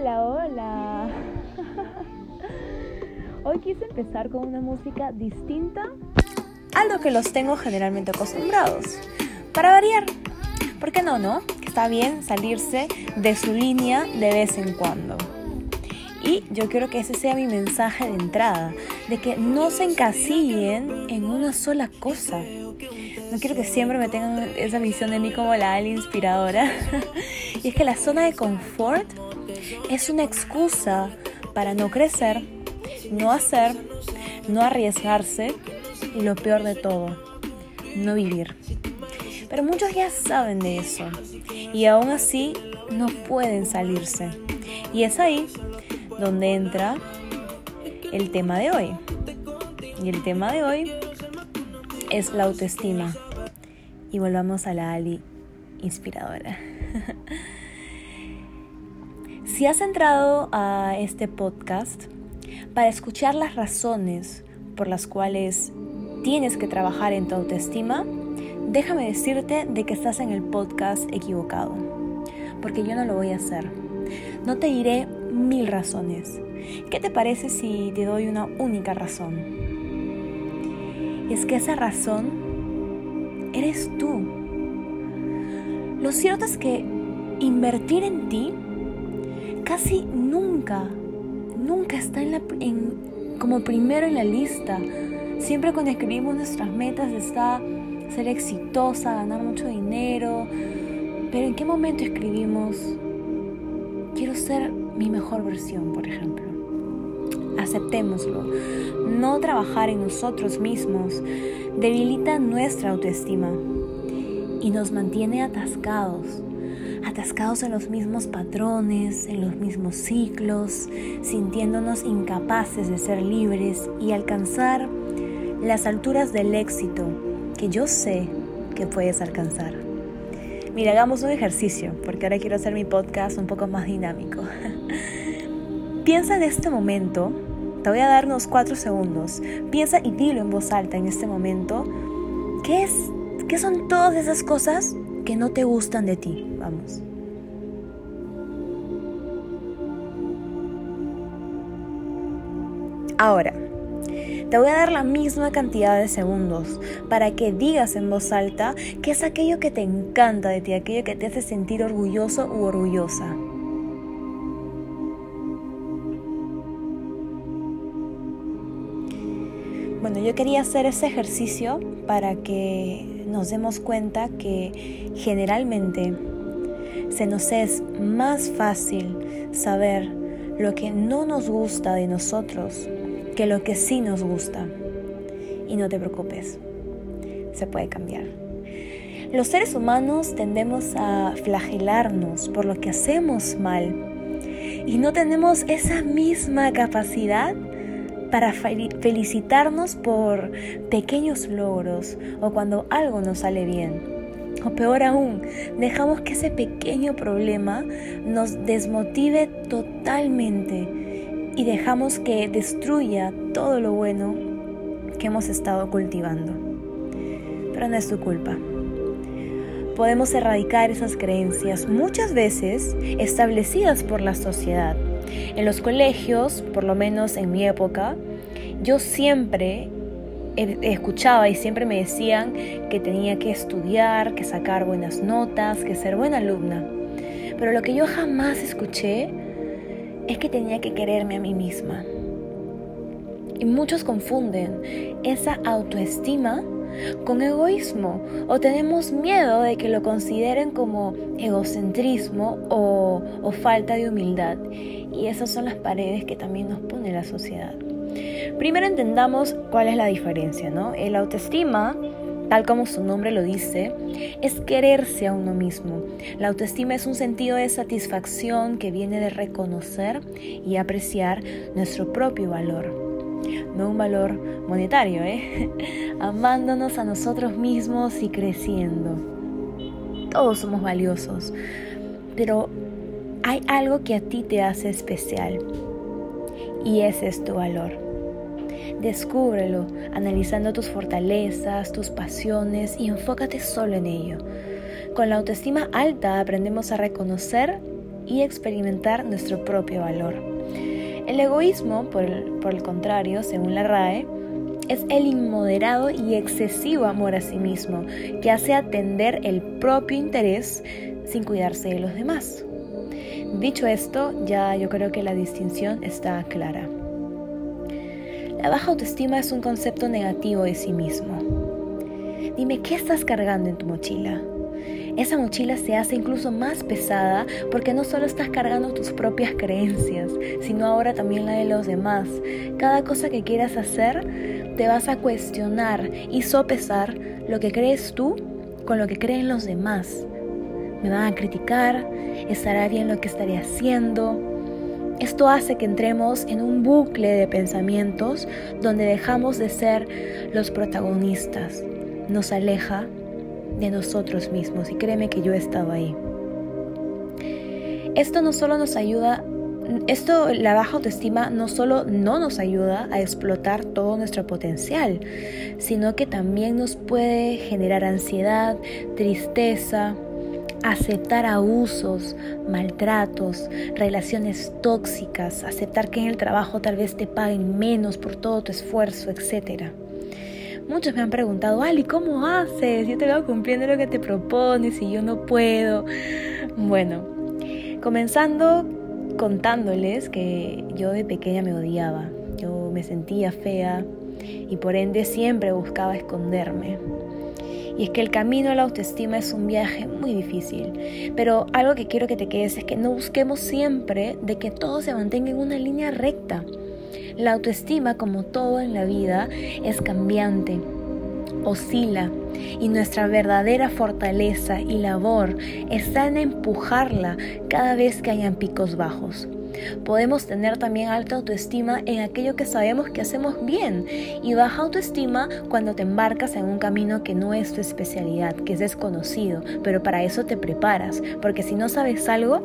Hola, hola. Hoy quise empezar con una música distinta a lo que los tengo generalmente acostumbrados. Para variar. ¿Por qué no, no? Está bien salirse de su línea de vez en cuando. Y yo quiero que ese sea mi mensaje de entrada, de que no se encasillen en una sola cosa. No quiero que siempre me tengan esa visión de mí como la ali inspiradora. y es que la zona de confort es una excusa para no crecer, no hacer, no arriesgarse y lo peor de todo, no vivir. Pero muchos ya saben de eso y aún así no pueden salirse. Y es ahí donde entra el tema de hoy. Y el tema de hoy es la autoestima. Y volvamos a la Ali inspiradora. si has entrado a este podcast para escuchar las razones por las cuales tienes que trabajar en tu autoestima, déjame decirte de que estás en el podcast equivocado, porque yo no lo voy a hacer. No te diré mil razones. ¿Qué te parece si te doy una única razón? Es que esa razón eres tú. Lo cierto es que invertir en ti casi nunca, nunca está en la, como primero en la lista. Siempre cuando escribimos nuestras metas está ser exitosa, ganar mucho dinero. Pero ¿en qué momento escribimos quiero ser mi mejor versión, por ejemplo. Aceptémoslo. No trabajar en nosotros mismos debilita nuestra autoestima y nos mantiene atascados, atascados en los mismos patrones, en los mismos ciclos, sintiéndonos incapaces de ser libres y alcanzar las alturas del éxito que yo sé que puedes alcanzar. Mira, hagamos un ejercicio, porque ahora quiero hacer mi podcast un poco más dinámico. Piensa en este momento, te voy a dar unos cuatro segundos. Piensa y dilo en voz alta en este momento. ¿Qué, es, ¿Qué son todas esas cosas que no te gustan de ti? Vamos. Ahora, te voy a dar la misma cantidad de segundos para que digas en voz alta qué es aquello que te encanta de ti, aquello que te hace sentir orgulloso u orgullosa. Bueno, yo quería hacer ese ejercicio para que nos demos cuenta que generalmente se nos es más fácil saber lo que no nos gusta de nosotros que lo que sí nos gusta. Y no te preocupes, se puede cambiar. Los seres humanos tendemos a flagelarnos por lo que hacemos mal y no tenemos esa misma capacidad para felicitarnos por pequeños logros o cuando algo nos sale bien. O peor aún, dejamos que ese pequeño problema nos desmotive totalmente y dejamos que destruya todo lo bueno que hemos estado cultivando. Pero no es tu culpa. Podemos erradicar esas creencias muchas veces establecidas por la sociedad. En los colegios, por lo menos en mi época, yo siempre escuchaba y siempre me decían que tenía que estudiar, que sacar buenas notas, que ser buena alumna. Pero lo que yo jamás escuché es que tenía que quererme a mí misma. Y muchos confunden esa autoestima con egoísmo o tenemos miedo de que lo consideren como egocentrismo o, falta de humildad. Y esas son las paredes que también nos pone la sociedad. Primero entendamos cuál es la diferencia, ¿no? El autoestima tal como su nombre lo dice, es quererse a uno mismo. La autoestima es un sentido de satisfacción que viene de reconocer y apreciar nuestro propio valor. No un valor monetario, ¿eh? Amándonos a nosotros mismos y creciendo. Todos somos valiosos, pero hay algo que a ti te hace especial y ese es tu valor. Descúbrelo analizando tus fortalezas, tus pasiones y enfócate solo en ello. Con la autoestima alta aprendemos a reconocer y experimentar nuestro propio valor. El egoísmo, por el, contrario, según la RAE, es el inmoderado y excesivo amor a sí mismo, que hace atender el propio interés sin cuidarse de los demás. Dicho esto, ya yo creo que la distinción está clara. La baja autoestima es un concepto negativo de sí mismo. Dime, ¿qué estás cargando en tu mochila? Esa mochila se hace incluso más pesada porque no solo estás cargando tus propias creencias, sino ahora también la de los demás. Cada cosa que quieras hacer, te vas a cuestionar y sopesar lo que crees tú con lo que creen los demás. Me van a criticar, estará bien lo que estaré haciendo, esto hace que entremos en un bucle de pensamientos donde dejamos de ser los protagonistas. Nos aleja de nosotros mismos y créeme que yo he estado ahí. Esto no solo nos ayuda, esto, la baja autoestima no solo no nos ayuda a explotar todo nuestro potencial, sino que también nos puede generar ansiedad, tristeza, aceptar abusos, maltratos, relaciones tóxicas, aceptar que en el trabajo tal vez te paguen menos por todo tu esfuerzo, etc. Muchos me han preguntado, Ali, ¿cómo haces? Yo te veo cumpliendo lo que te propones y yo no puedo. Bueno, comenzando contándoles que yo de pequeña me odiaba, yo me sentía fea y por ende siempre buscaba esconderme. Y es que el camino a la autoestima es un viaje muy difícil. Pero algo que quiero que te quedes es que no busquemos siempre de que todo se mantenga en una línea recta. La autoestima, como todo en la vida, es cambiante, oscila y nuestra verdadera fortaleza y labor está en empujarla cada vez que hayan picos bajos. Podemos tener también alta autoestima en aquello que sabemos que hacemos bien y baja autoestima cuando te embarcas en un camino que no es tu especialidad, que es desconocido, pero para eso te preparas, porque si no sabes algo,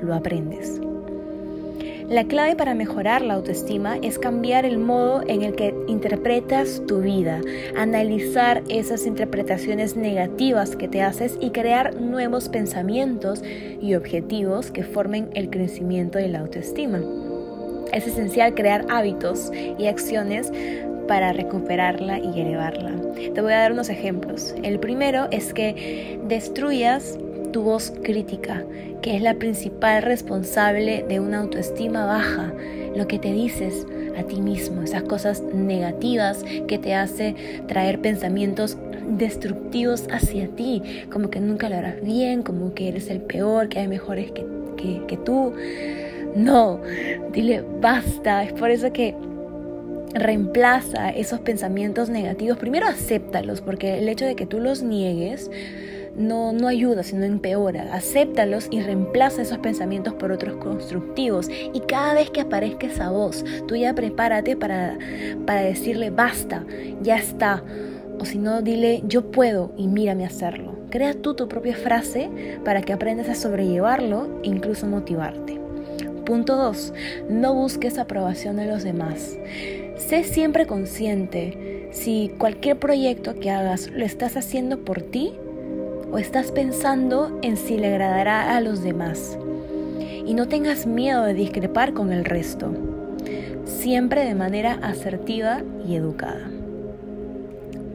lo aprendes. La clave para mejorar la autoestima es cambiar el modo en el que interpretas tu vida, analizar esas interpretaciones negativas que te haces y crear nuevos pensamientos y objetivos que formen el crecimiento de la autoestima. Es esencial crear hábitos y acciones para recuperarla y elevarla. Te voy a dar unos ejemplos. El primero es que destruyas tu voz crítica, que es la principal responsable de una autoestima baja, lo que te dices a ti mismo, esas cosas negativas que te hace traer pensamientos destructivos hacia ti, como que nunca lo harás bien, como que eres el peor, que hay mejores que, que, que tú. No, dile basta, es por eso que reemplaza esos pensamientos negativos, primero acéptalos, porque el hecho de que tú los niegues no, no ayuda, sino empeora. Acéptalos y reemplaza esos pensamientos por otros constructivos. Y cada vez que aparezca esa voz, tú ya prepárate para, para decirle basta, ya está. O si no, dile yo puedo y mírame hacerlo. Crea tú tu propia frase para que aprendas a sobrellevarlo e incluso motivarte. Punto 2. No busques aprobación de los demás. Sé siempre consciente si cualquier proyecto que hagas lo estás haciendo por ti o estás pensando en si le agradará a los demás. Y no tengas miedo de discrepar con el resto, siempre de manera asertiva y educada.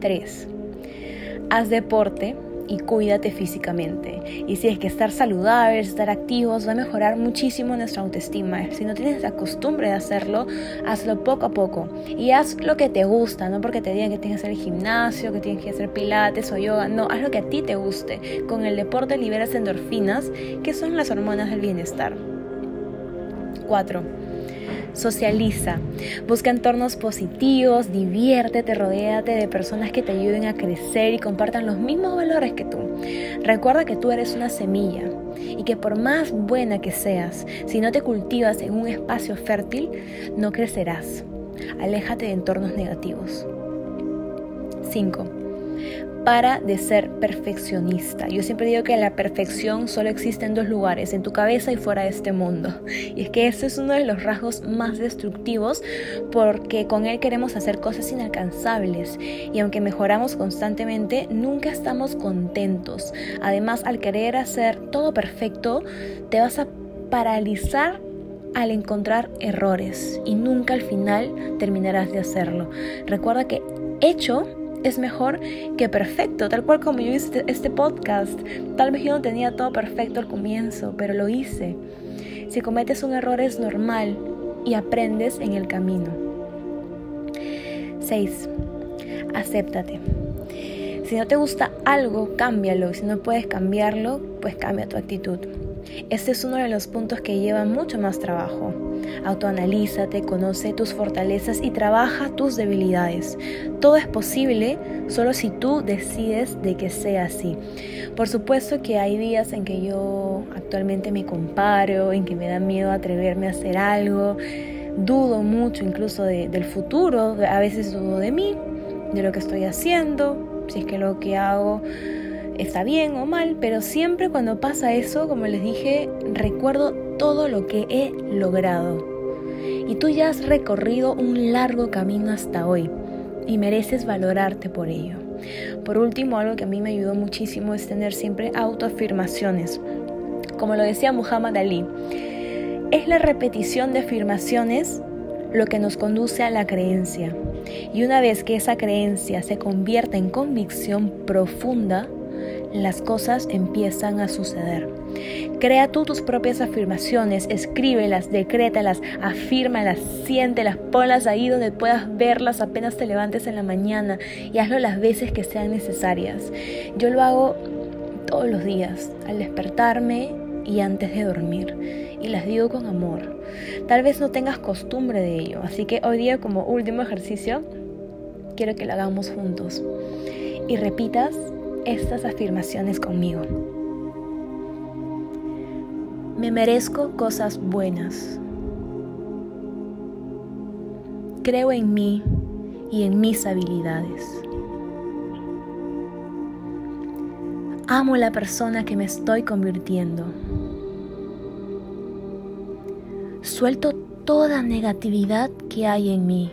3. Haz deporte y cuídate físicamente. Y si es que estar saludables, estar activos va a mejorar muchísimo nuestra autoestima. Si no tienes la costumbre de hacerlo, hazlo poco a poco. Y haz lo que te gusta, no porque te digan que tienes que hacer gimnasio, que tienes que hacer pilates o yoga. No, haz lo que a ti te guste. Con el deporte liberas endorfinas, que son las hormonas del bienestar. 4 socializa, busca entornos positivos, diviértete, rodéate de personas que te ayuden a crecer y compartan los mismos valores que tú. Recuerda que tú eres una semilla y que por más buena que seas, si no te cultivas en un espacio fértil, no crecerás. Aléjate de entornos negativos. 5 para de ser perfeccionista. Yo siempre digo que la perfección solo existe en dos lugares, en tu cabeza y fuera de este mundo. Y es que ese es uno de los rasgos más destructivos porque con él queremos hacer cosas inalcanzables y aunque mejoramos constantemente, nunca estamos contentos. Además, al querer hacer todo perfecto, te vas a paralizar al encontrar errores y nunca al final terminarás de hacerlo. Recuerda que hecho es mejor que perfecto, tal cual como yo hice este podcast. Tal vez yo no tenía todo perfecto al comienzo, pero lo hice. Si cometes un error es normal y aprendes en el camino. 6. Acéptate. Si no te gusta algo, cámbialo. Si no puedes cambiarlo, pues cambia tu actitud. Este es uno de los puntos que lleva mucho más trabajo. Autoanalízate, conoce tus fortalezas y trabaja tus debilidades. Todo es posible solo si tú decides de que sea así. Por supuesto que hay días en que yo actualmente me comparo, en que me da miedo atreverme a hacer algo, dudo mucho incluso del futuro, a veces dudo de mí, de lo que estoy haciendo, si es que lo que hago está bien o mal, pero siempre cuando pasa eso, como les dije, recuerdo todo lo que he logrado. Y tú ya has recorrido un largo camino hasta hoy y mereces valorarte por ello. Por último, algo que a mí me ayudó muchísimo es tener siempre autoafirmaciones. Como lo decía Muhammad Ali, es la repetición de afirmaciones lo que nos conduce a la creencia. Y una vez que esa creencia se convierta en convicción profunda, las cosas empiezan a suceder. Crea tú tus propias afirmaciones, escríbelas, decrétalas, afírmalas, siéntelas, ponlas ahí donde puedas verlas apenas te levantes en la mañana y hazlo las veces que sean necesarias. Yo lo hago todos los días, al despertarme y antes de dormir, y las digo con amor. Tal vez no tengas costumbre de ello, así que hoy día como último ejercicio quiero que lo hagamos juntos y repitas estas afirmaciones conmigo. Me merezco cosas buenas. Creo en mí y en mis habilidades. Amo la persona que me estoy convirtiendo. Suelto toda negatividad que hay en mí.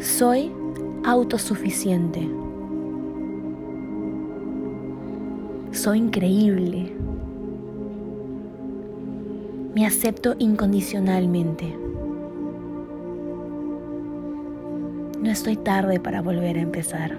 Soy autosuficiente. Soy increíble. Me acepto incondicionalmente. No estoy tarde para volver a empezar.